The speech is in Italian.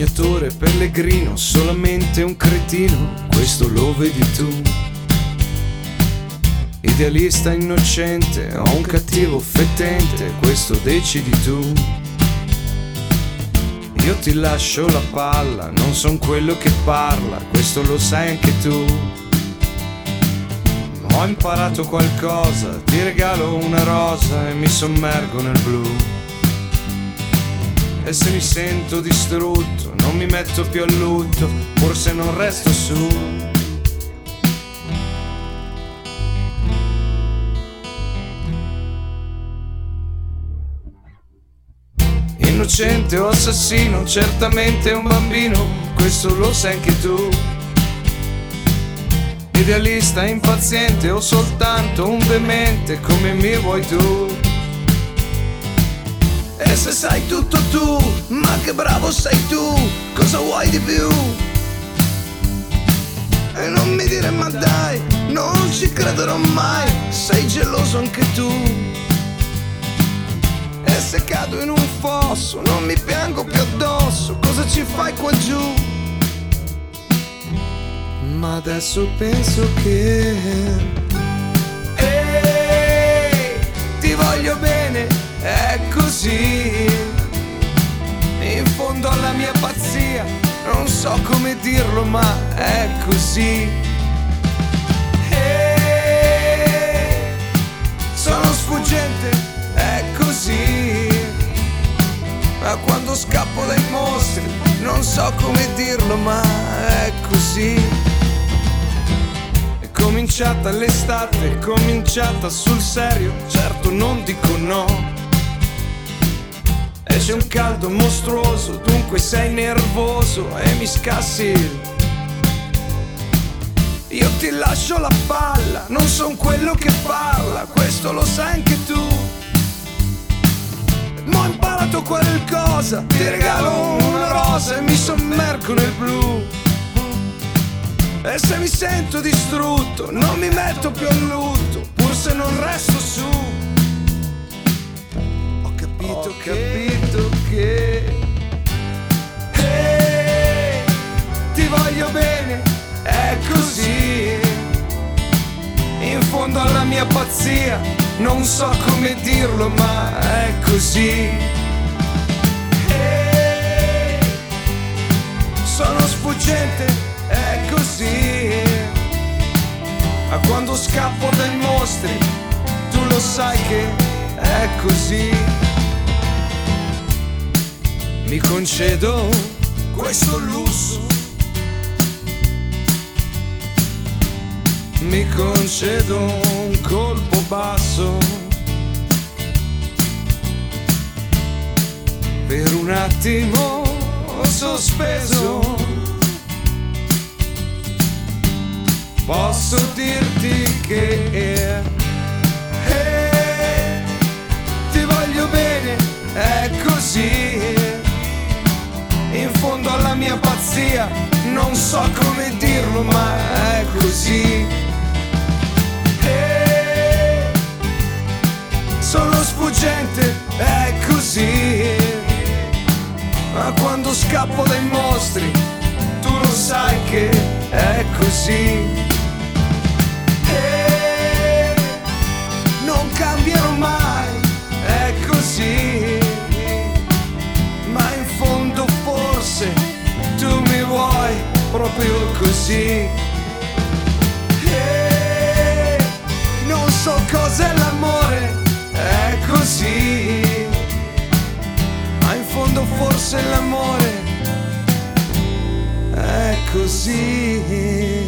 sognatore, pellegrino, solamente un cretino, questo lo vedi tu. Idealista innocente o un cattivo fettente, questo decidi tu. Io ti lascio la palla, non son quello che parla, questo lo sai anche tu. Ho imparato qualcosa, ti regalo una rosa e mi sommergo nel blu. E se mi sento distrutto, non mi metto più a lutto, forse non resto su. Innocente o assassino, certamente un bambino, questo lo sai anche tu. Idealista, impaziente o soltanto un demente come mi vuoi tu. E se sai tutto tu, ma che bravo sei tu, cosa vuoi di più? E non mi dire ma dai, non ci crederò mai, sei geloso anche tu. E se cado in un fosso, non mi piango più addosso, cosa ci fai qua giù? Ma adesso penso che... Ehi, ti voglio bene, così. In fondo alla mia pazzia, non so come dirlo, ma è così. Ehi, sono sfuggente, è così. Ma quando scappo dai mostri, non so come dirlo, ma è così. È cominciata l'estate, cominciata sul serio, certo non caldo mostruoso, dunque sei nervoso e mi scassi. Io ti lascio la palla, non son quello che parla, questo lo sai anche tu. Ma ho imparato qualcosa, ti regalo una rosa e mi sommergo nel blu. E se mi sento distrutto, non mi metto più a lutto, pur se non resto su. Ho capito, ho capito fondo alla mia pazzia, non so come dirlo, ma è così. Ehi, sono sfuggente, è così. Ma quando scappo dai mostri, tu lo sai che è così. Mi concedo questo lusso. Mi concedo un colpo basso. Per un attimo sospeso. Posso dirti che eh, ti voglio bene, è così. In fondo alla mia pazzia, non so come dirlo, ma è così. Quando scappo dai mostri, tu lo sai che è così. E non cambierò mai, è così. Ma in fondo forse tu mi vuoi proprio così. E non so cos'è l'amore, è così. Ma in fondo forse l'amore così.